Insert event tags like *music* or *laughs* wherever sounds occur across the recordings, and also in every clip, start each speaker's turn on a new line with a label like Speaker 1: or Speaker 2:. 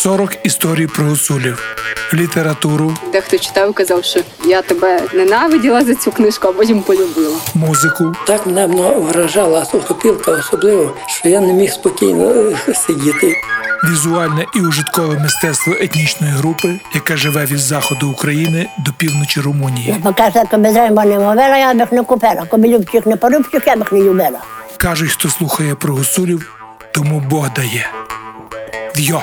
Speaker 1: 40 історій про гуцулів, літературу,
Speaker 2: Дехто читав казав, що я тебе ненавиділа за цю книжку, а потім полюбила.
Speaker 1: музику,
Speaker 3: Так мене вражала сухопілка особливо, що я не міг спокійно е, сидіти.
Speaker 1: візуальне і ужиткове мистецтво етнічної групи, яка живе від заходу України до півночі Румунії.
Speaker 4: Покаже, треба не мовила, я б їх не купила. Коли не порубчих, я б їх не любила.
Speaker 1: Кажуть, хто слухає про гуцулів, тому Бог дає. В'йо!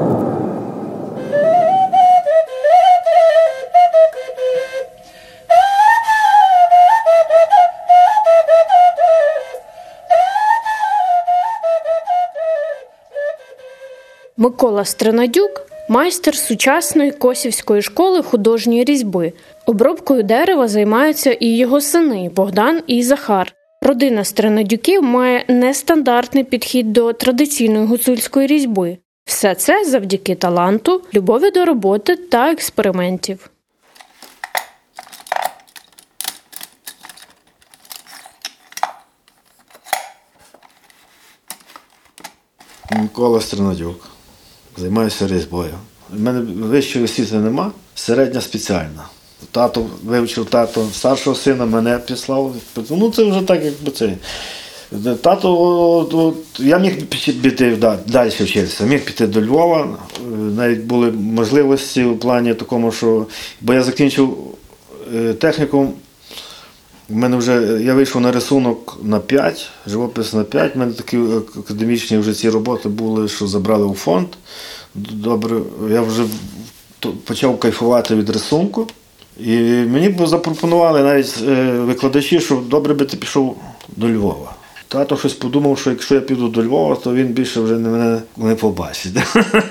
Speaker 5: Микола Странадюк майстер сучасної косівської школи художньої різьби. Обробкою дерева займаються і його сини Богдан і Захар. Родина Странадюків має нестандартний підхід до традиційної гуцульської різьби. Все це завдяки таланту, любові до роботи та експериментів.
Speaker 6: Микола Стринадюк. Займаюся різьбою. У мене вищої освіти нема, середня спеціальна. Тато вивчив тато старшого сина, мене післав. Ну це вже так, якби це. Тато, от, от, я міг піти да- далі вчитися, міг піти до Львова. Навіть були можливості у плані такому, що. Бо я закінчив е, технікум у мене вже я вийшов на рисунок на 5, живопис на 5. У мене такі е, академічні вже ці роботи були, що забрали у фонд. Добре, я вже почав кайфувати від рисунку. І мені б запропонували навіть е, викладачі, що добре би ти пішов до Львова. Тато щось подумав, що якщо я піду до Львова, то він більше вже мене не побачить.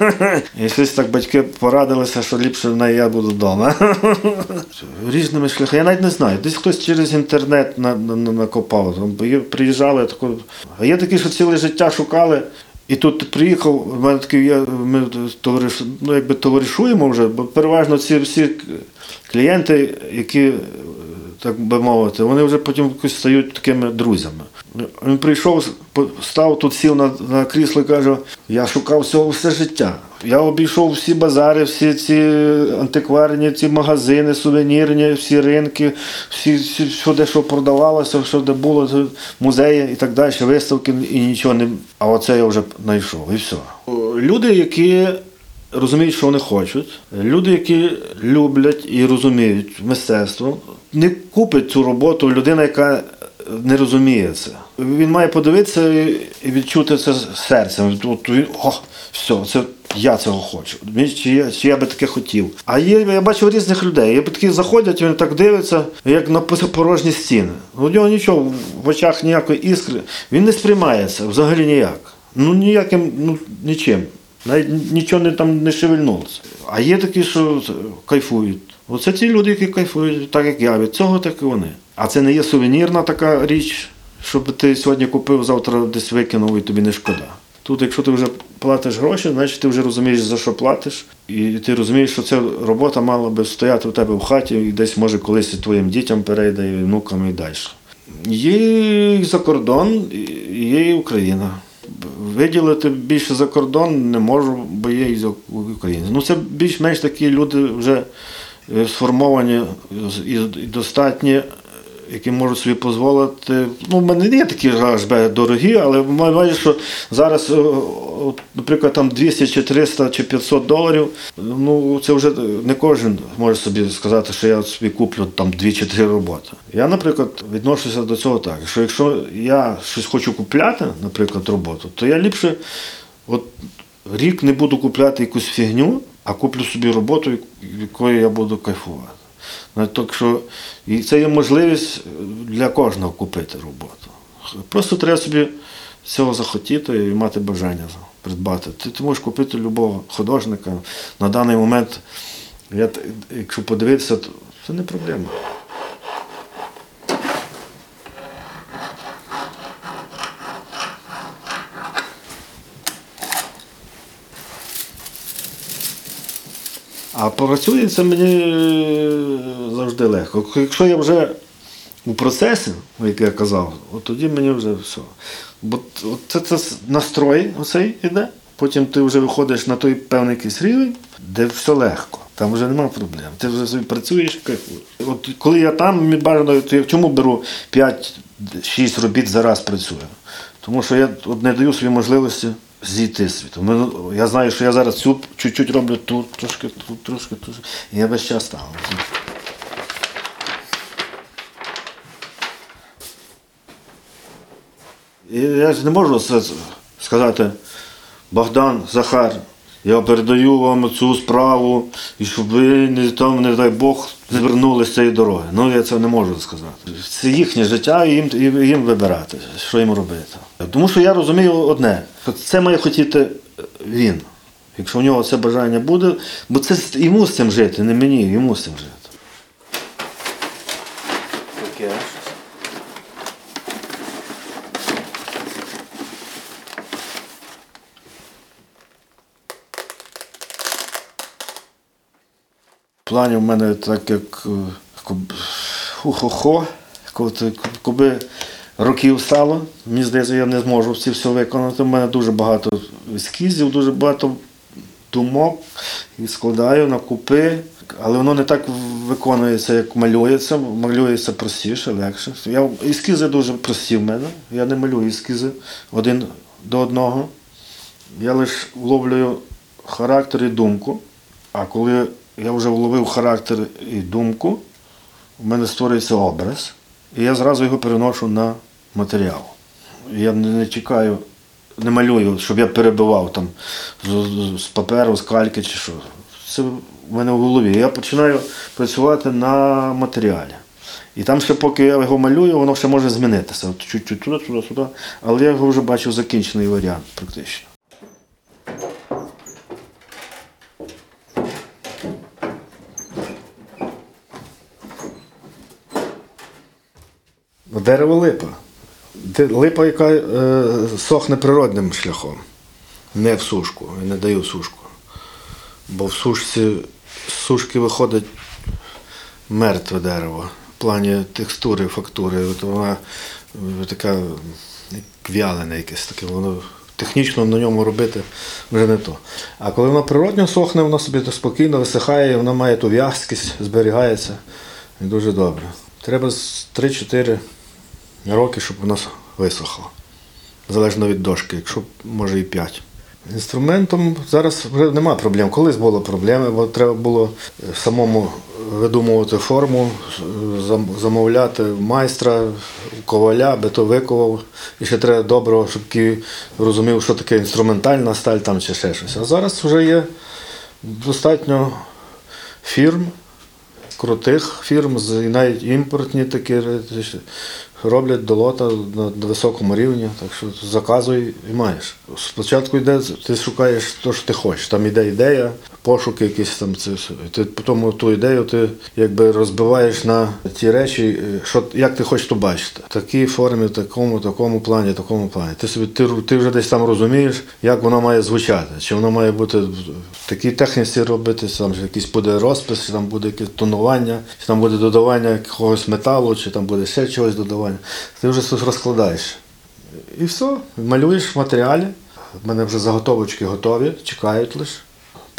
Speaker 6: *laughs* І щось так батьки порадилися, що ліпше не я буду вдома. *laughs* Різними шляхами. Я навіть не знаю. Десь хтось через інтернет на, на, на- накопав. Приїжджали, тако... а є такі, що ціле життя шукали. І тут приїхав, у мене такий, я, ми товариш, ну, якби товаришуємо вже, бо переважно ці всі клієнти, які, так би мовити, вони вже потім якось стають такими друзями. Він прийшов, став тут, сів на, на крісло і каже, я шукав всього все життя. Я обійшов всі базари, всі ці антикварні, ці магазини, сувенірні, всі ринки, всі, всі що де що продавалося, що де було, музеї і так далі, виставки і нічого не. А оце я вже знайшов і все. Люди, які розуміють, що вони хочуть, люди, які люблять і розуміють мистецтво, не купить цю роботу людина, яка не розуміє це. Він має подивитися і відчути це серцем. Він, о, все, це я цього хочу. Чи я, чи я би таке хотів. А є, я бачив різних людей. Є такі заходять, він так дивиться, як на порожні стіни. У нього нічого в очах ніякої іскри. Він не сприймається взагалі ніяк. Ну ніяким, ну нічим. Навіть нічого не там не шевельнулося. А є такі, що кайфують. Оце ті люди, які кайфують, так як я. Від цього так і вони. А це не є сувенірна така річ, щоб ти сьогодні купив, завтра десь викинув і тобі не шкода. Тут, якщо ти вже платиш гроші, значить ти вже розумієш, за що платиш, і ти розумієш, що ця робота мала би стояти у тебе в хаті і десь може колись і твоїм дітям перейде, і внукам і далі. Є і за кордон, є і Україна. Виділити більше за кордон не можу, бо є і України. Ну це більш-менш такі люди вже е, сформовані і достатні, які можуть собі дозволити. Ну, в мене не є такі аж дорогі, але на що зараз, е, наприклад, там 200 чи 300 чи 500 доларів. Ну це вже не кожен може собі сказати, що я собі куплю там 2 чи 3 роботи. Я, наприклад, відношуся до цього так, що якщо я щось хочу купляти, наприклад, роботу, то я ліпше от рік не буду купляти якусь фігню, а куплю собі роботу, якою я буду кайфувати. Ну, Так що і це є можливість для кожного купити роботу. Просто треба собі цього захотіти і мати бажання придбати. Ти, ти можеш купити любого художника. На даний момент, я, якщо подивитися, то це не проблема. А працюється мені е, завжди легко. Якщо я вже у процесі, як я казав, от тоді мені вже все. Бо це, це настрой оцей іде, потім ти вже виходиш на той певний якийсь рівень, де все легко. Там вже немає проблем. Ти вже собі працюєш. кайфуєш. От коли я там, бажано, то я чому беру 5-6 робіт за раз працюю? Тому що я от не даю собі можливості зійти світу. Ми- Я знаю, що я зараз цю чуть-чуть роблю тут, трошки тут, трошки тут. І я весь час там. Я ж не можу сказати, Богдан, Захар, я передаю вам цю справу, і щоб ви не там, не дай Бог, звернулися з цієї дороги. Ну я це не можу сказати. Це їхнє життя, їм, їм вибирати, що їм робити. Тому що я розумію одне, що це має хотіти він. Якщо в нього це бажання буде, бо це йому з цим жити, не мені, йому з цим жити. Плані в мене так як е, ху-хо-хо, коли років стало, мені здається, я не зможу всі все виконати. У мене дуже багато ескізів, дуже багато думок і складаю на купи, але воно не так виконується, як малюється. Малюється простіше, легше. Я, ескізи дуже прості в мене. Я не малюю ескізи один до одного. Я лише вловлюю характер і думку. А коли я вже вловив характер і думку, у мене створюється образ, і я зразу його переношу на матеріал. Я не, чекаю, не малюю, щоб я перебивав там з паперу, з кальки чи що. Це в мене в голові. Я починаю працювати на матеріалі. І там ще, поки я його малюю, воно ще може змінитися. От чуть-чуть туди, туди, туди. Але я його вже бачив закінчений варіант практично. Дерево липа. Липа, яка е, сохне природним шляхом, не в сушку. Я не даю сушку. Бо в сушці з сушки виходить мертве дерево. В плані текстури, фактури. От вона е, така вялене якесь таке. Воно технічно на ньому робити вже не то. А коли воно природньо сохне, воно собі так спокійно висихає, воно має ту в'язкість, зберігається. І дуже добре. Треба 3-4 роки, щоб воно висохло. Залежно від дошки, якщо може і 5. Інструментом зараз вже немає проблем. Колись були проблеми, бо треба було е, самому видумувати форму, замовляти майстра, коваля, би то виковав. І ще треба доброго, щоб розумів, що таке інструментальна сталь там чи ще щось. А зараз вже є достатньо фірм, крутих фірм, і навіть імпортні такі роблять долота на високому рівні, так що заказуй і маєш. Спочатку йде, ти шукаєш те, що ти хочеш. Там іде ідея, пошуки якісь там. Це, все. Ти потім ту ідею ти якби розбиваєш на ті речі, е, що, як ти хочеш то бачити. В такій формі, в такому, такому плані, такому плані. Ти собі ти, ти вже десь там розумієш, як воно має звучати. Чи воно має бути в такій техніці робити, там якийсь буде розпис, чи там буде якесь тонування, чи там буде додавання якогось металу, чи там буде ще чогось додавання. Ти вже розкладаєш. І все, малюєш в матеріалі. В мене вже заготовочки готові, чекають лише.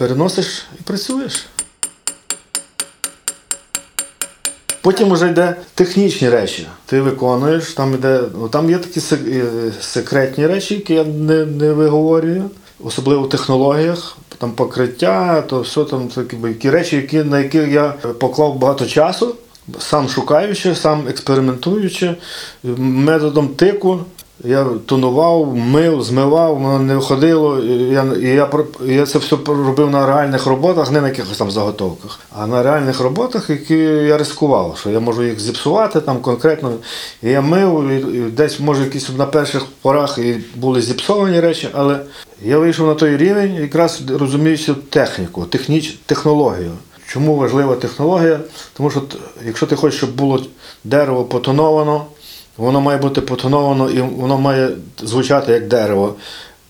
Speaker 6: Переносиш і працюєш. Потім вже йде технічні речі. Ти виконуєш, там йде, ну, там є такі е, секретні речі, які я не, не виговорюю, особливо в технологіях, там покриття, то все там такі які речі, які, на які я поклав багато часу, сам шукаючи, сам експериментуючи, методом тику. Я тонував, мив, змивав, воно не виходило. Я, я, я це все робив на реальних роботах, не на якихось там заготовках, а на реальних роботах, які я ризикував, що я можу їх зіпсувати там конкретно. І я мив, і, і десь, може, якісь на перших порах і були зіпсовані речі, але я вийшов на той рівень, якраз розуміючи техніку, техніч, технологію. Чому важлива технологія? Тому що якщо ти хочеш, щоб було дерево потоновано, воно має бути потоновано і воно має звучати як дерево.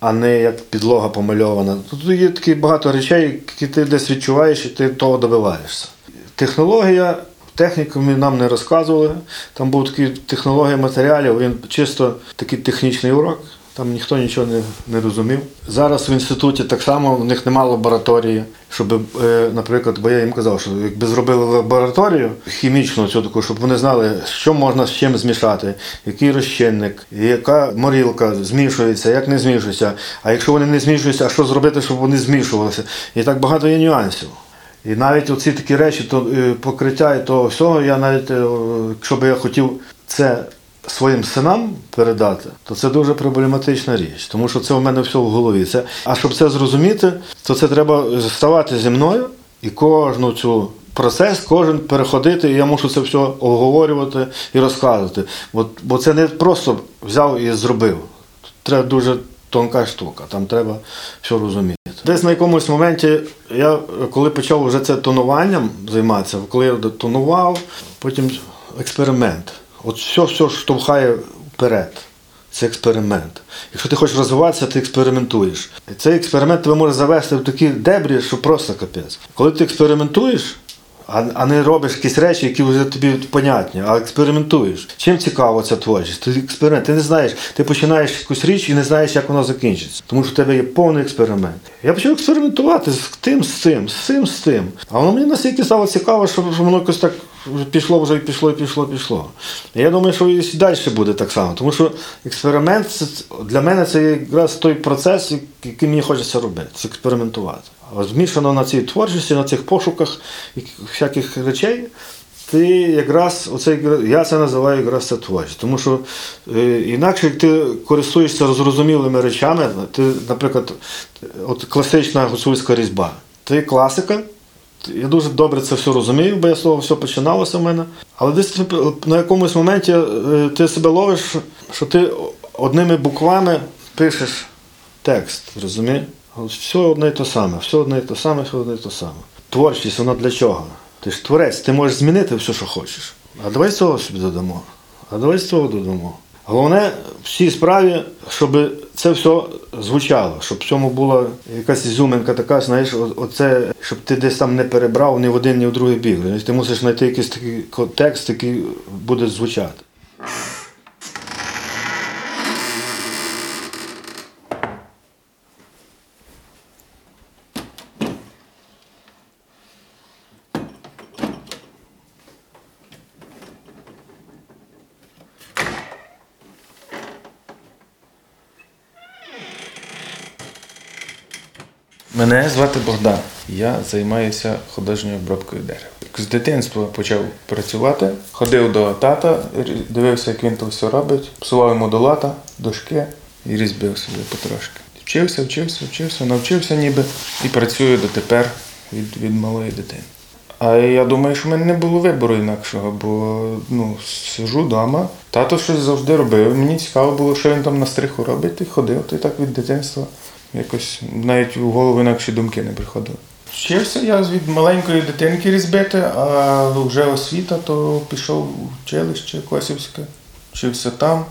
Speaker 6: а не як підлога помальована. Тут є такі багато речей, які ти десь відчуваєш і ти того добиваєшся. Технологія, технікумі нам не розказували. Там був такий технологія матеріалів, він чисто такий технічний урок. Там ніхто нічого не, не розумів. Зараз в інституті так само в них немає лабораторії, щоб, е, наприклад, бо я їм казав, що якби зробили лабораторію хімічну, цю таку, щоб вони знали, що можна з чим змішати, який розчинник, яка морілка змішується, як не змішується. А якщо вони не змішуються, а що зробити, щоб вони змішувалися? І так багато є нюансів. І навіть оці такі речі, то е, покриття і того всього, я навіть, е, якщо би я хотів це своїм синам передати, то це дуже проблематична річ, тому що це у мене все в голові. Це, а щоб це зрозуміти, то це треба ставати зі мною і кожну цю процес, кожен переходити, і я мушу це все обговорювати і розказувати. Бо, бо це не просто взяв і зробив. Треба дуже тонка штука, там треба все розуміти. Десь на якомусь моменті я, коли почав вже це тонуванням займатися, коли я тонував, потім експеримент. От все, все штовхає вперед. Це експеримент. Якщо ти хочеш розвиватися, ти експериментуєш. І цей експеримент тебе може завести в такі дебрі, що просто капець. Коли ти експериментуєш, а, не робиш якісь речі, які вже тобі понятні, а експериментуєш. Чим цікаво ця творчість? Ти експеримент, ти не знаєш, ти починаєш якусь річ і не знаєш, як воно закінчиться. Тому що в тебе є повний експеримент. Я почав експериментувати з тим, з цим, з цим, з тим. А воно мені настільки стало цікаво, що воно якось так пішло вже пішло, і пішло, пішло. Я думаю, що і далі буде так само. Тому що експеримент для мене це якраз той процес, який мені хочеться робити, це експериментувати. Змішано на цій творчості, на цих пошуках яких- всяких речей, ти якраз оце, я це називаю якраз це творчість. Тому що е, інакше як ти користуєшся зрозумілими речами, ти, наприклад, от класична гуцульська різьба. Ти класика, я дуже добре це все розумію, бо я того все починалося в мене. Але десь на якомусь моменті е, ти себе ловиш, що ти одними буквами пишеш текст, розумієш? Все одне і те саме, все одне і те саме, все одне і те саме. Творчість, вона для чого? Ти ж творець, ти можеш змінити все, що хочеш. А давай цього собі додамо. А давай з цього додамо. Головне в цій справі, щоб це все звучало, щоб в цьому була якась ізюминка така, знаєш, оце, щоб ти десь там не перебрав ні в один, ні в другий. Знаєш, Ти мусиш знайти якийсь такий ко- текст, який буде звучати.
Speaker 7: Мене звати Богдан. Я займаюся художньою обробкою дерева. З дитинства почав працювати, ходив до тата, дивився, як він то все робить, псував йому до лата, дошки і різьбив собі потрошки. Вчився, вчився, вчився, навчився ніби і працюю дотепер від, від малої дитини. А я думаю, що в мене не було вибору інакшого, бо ну, сижу вдома, тато щось завжди робив. Мені цікаво було, що він там на стриху робить, і ходив, то і так від дитинства. Якось навіть у голову інакші думки не приходили. Вчився я від маленької дитинки різбити, а вже освіта, то пішов в училище Косівське, вчився там,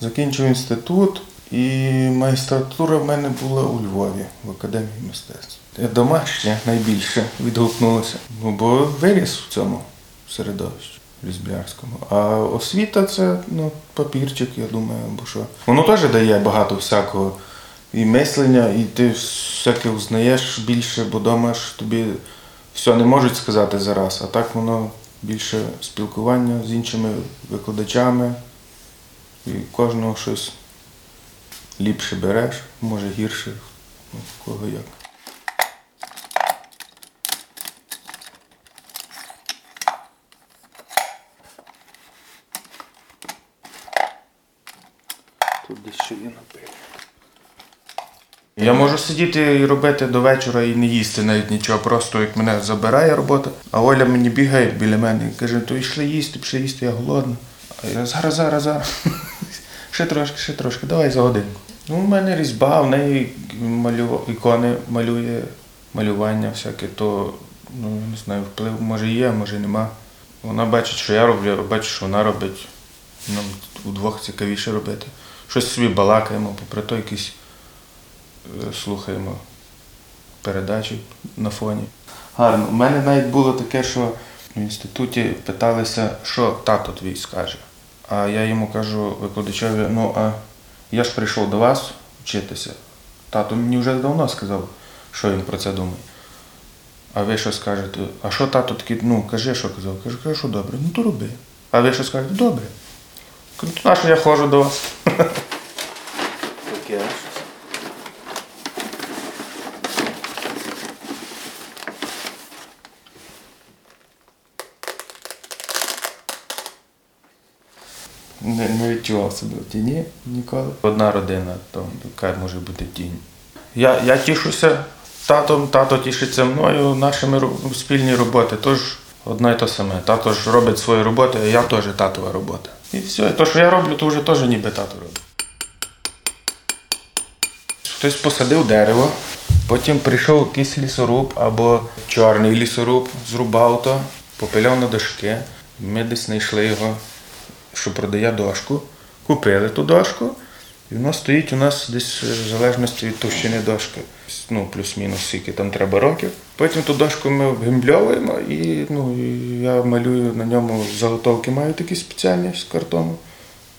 Speaker 7: закінчив інститут, і магістратура в мене була у Львові в академії мистецтв. Домашнє найбільше відгукнулося, ну, бо виріс в цьому середовищі різблярському. А освіта це ну, папірчик, я думаю, бо що. Воно теж дає багато всякого і мислення, і ти всяке узнаєш більше, бо думаєш, тобі все не можуть сказати зараз, а так воно більше спілкування з іншими викладачами, і кожного щось ліпше береш, може гірше, ну, кого як. Тут десь ще є напилено. Я можу сидіти і робити до вечора і не їсти навіть нічого, просто як мене забирає робота, а Оля мені бігає біля мене і каже, то йшли їсти, пішли їсти, я голодна. А я зараз, зараз, зараз. *laughs* ще трошки, ще трошки, давай за годинку. Ну, у мене різьба, в неї малю... ікони малює, малювання всяке, то ну, не знаю, вплив може є, може нема. Вона бачить, що я роблю, я бачу, що вона робить. Нам удвох цікавіше робити. Щось собі балакаємо, попри то якісь слухаємо передачі на фоні. Гарно. У мене навіть було таке, що в інституті питалися, що тато твій скаже. А я йому кажу викладачеві, ну а я ж прийшов до вас вчитися. Тато мені вже давно сказав, що він про це думає. А ви що скажете? А що тато такий, ну кажи, що казав? Кажу, кажу, що добре, ну то роби. А ви що скажете? Добре. Кажу, «То на що я ходжу до вас? *laughs* Таке. Не, відчував себе в тіні ніколи. Одна родина, то яка може бути тінь. Я, я тішуся татом, тато тішиться мною, нашими спільні роботи. Тож одне і те саме. Тато ж робить свою роботу, а я теж татова робота. І все. Те, що я роблю, то вже теж ніби тато робить. Хтось посадив дерево, потім прийшов якийсь лісоруб або чорний лісоруб, зрубав то, попиляв на дошки. Ми десь знайшли його, що продає дошку. Купили ту дошку, і воно стоїть у нас десь е, в залежності від товщини дошки. Ну, плюс-мінус, скільки там треба років. Потім ту дошку ми обгімбльовуємо і, ну, і я малюю на ньому заготовки, маю такі спеціальні з картону.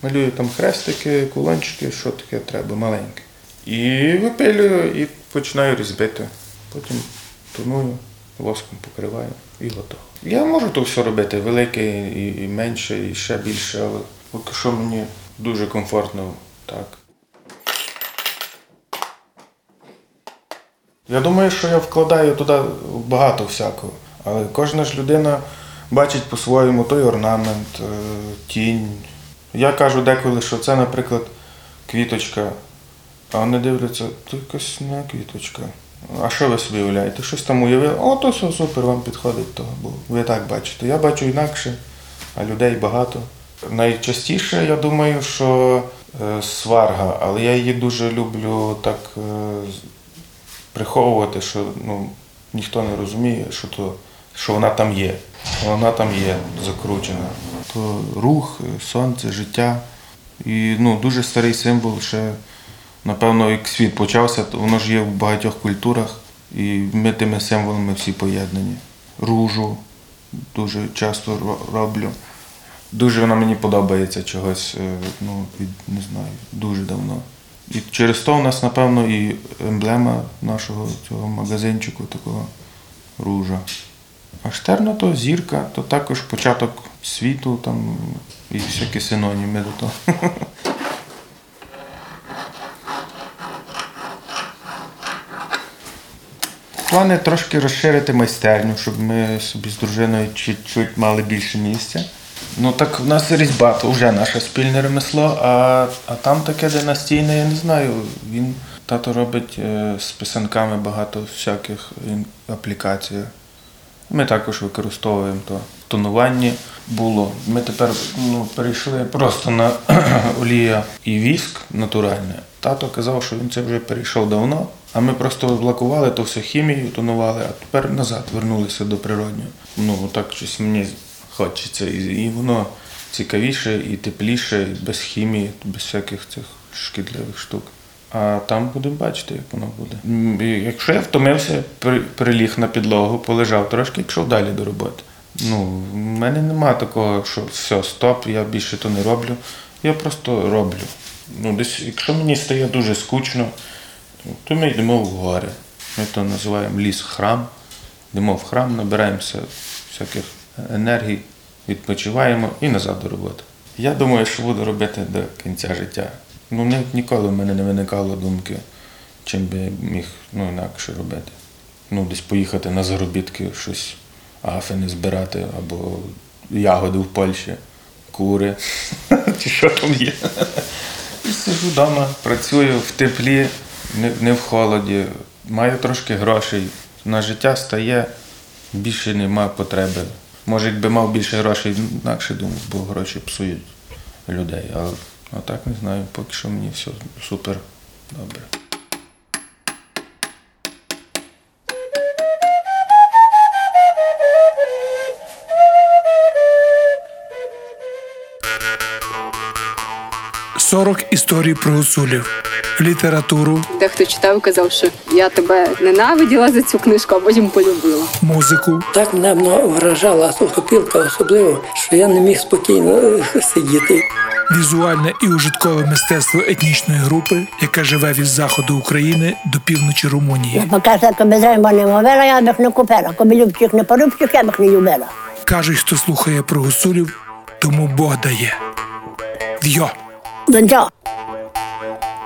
Speaker 7: Малюю там хрестики, кулончики, що таке треба, маленьке. І випилюю і починаю різбити. Потім тоную, воском покриваю і готово. Я можу то все робити, велике і, менше, і ще більше, але поки що мені дуже комфортно так. Я думаю, що я вкладаю туди багато всякого. Але кожна ж людина бачить по-своєму той орнамент, е, тінь. Я кажу деколи, що це, наприклад, квіточка, а вони дивляться, то якась не квіточка. А що ви собі уявляєте? Щось там уявили? О, то все супер, вам підходить то, бо ви так бачите. Я бачу інакше, а людей багато. Найчастіше я думаю, що е, сварга, але я її дуже люблю так е, приховувати, що ну, ніхто не розуміє, що, то, що вона там є. Вона там є закручена. То рух, сонце, життя. І ну, дуже старий символ ще, напевно, як світ почався, то воно ж є в багатьох культурах, і ми тими символами всі поєднані. Ружу дуже часто роблю. Дуже вона мені подобається чогось, е, ну, від, не знаю, дуже давно. І через то в нас, напевно, і емблема нашого цього магазинчику такого ружа. А штерна то зірка, то також початок світу там і всякі синоніми до того. *laughs* Плани трошки розширити майстерню, щоб ми собі з дружиною чуть-чуть мали більше місця. Ну так в нас різьба, то вже наше спільне ремесло, а, а там таке, династійне, я не знаю. Він тато робить е, з писанками багато всяких аплікацій. Ми також використовуємо то. В тонуванні було. Ми тепер ну, перейшли просто на *clears throat* олія і віск натуральне. Тато казав, що він це вже перейшов давно, а ми просто лакували то все хімією, тонували, а тепер назад вернулися до природнього. Ну, так щось мені хочеться. І воно цікавіше, і тепліше, і без хімії, без всяких цих шкідливих штук. А там будемо бачити, як воно буде. Якщо я втомився, приліг на підлогу, полежав трошки пішов далі до роботи. Ну, в мене нема такого, що все, стоп, я більше то не роблю. Я просто роблю. Ну, десь, якщо мені стає дуже скучно, то ми йдемо в гори. Ми то називаємо ліс-храм. Йдемо в храм, набираємося всяких енергій, відпочиваємо і назад до роботи. Я думаю, що буду робити до кінця життя. Ну, ні- ніколи в мене не виникало думки, чим би я міг ну, інакше робити. Ну, десь поїхати на заробітки, щось афини збирати або ягоди в Польщі, кури, *laughs* чи що там є. І сиджу вдома, працюю в теплі, не, в холоді, маю трошки грошей. На життя стає, більше нема потреби. Може, якби мав більше грошей, інакше думав, бо гроші псують людей. А, а так не знаю, поки що мені все супер добре.
Speaker 1: 40 історій про гуцулів, літературу,
Speaker 2: Дехто читав казав, що я тебе ненавиділа за цю книжку, а потім полюбила.
Speaker 1: музику,
Speaker 3: Так мене вражала сухопілка особливо, що я не міг спокійно е, сидіти.
Speaker 1: Візуальне і ужиткове мистецтво етнічної групи, яке живе від заходу України до півночі Румунії.
Speaker 4: Без риба не мовила, я б їх не купила. Коби любчик не порубчих, я б їх не любила.
Speaker 1: Кажуть, хто слухає про гусулів, тому Бог дає. В'йо!
Speaker 4: Донця.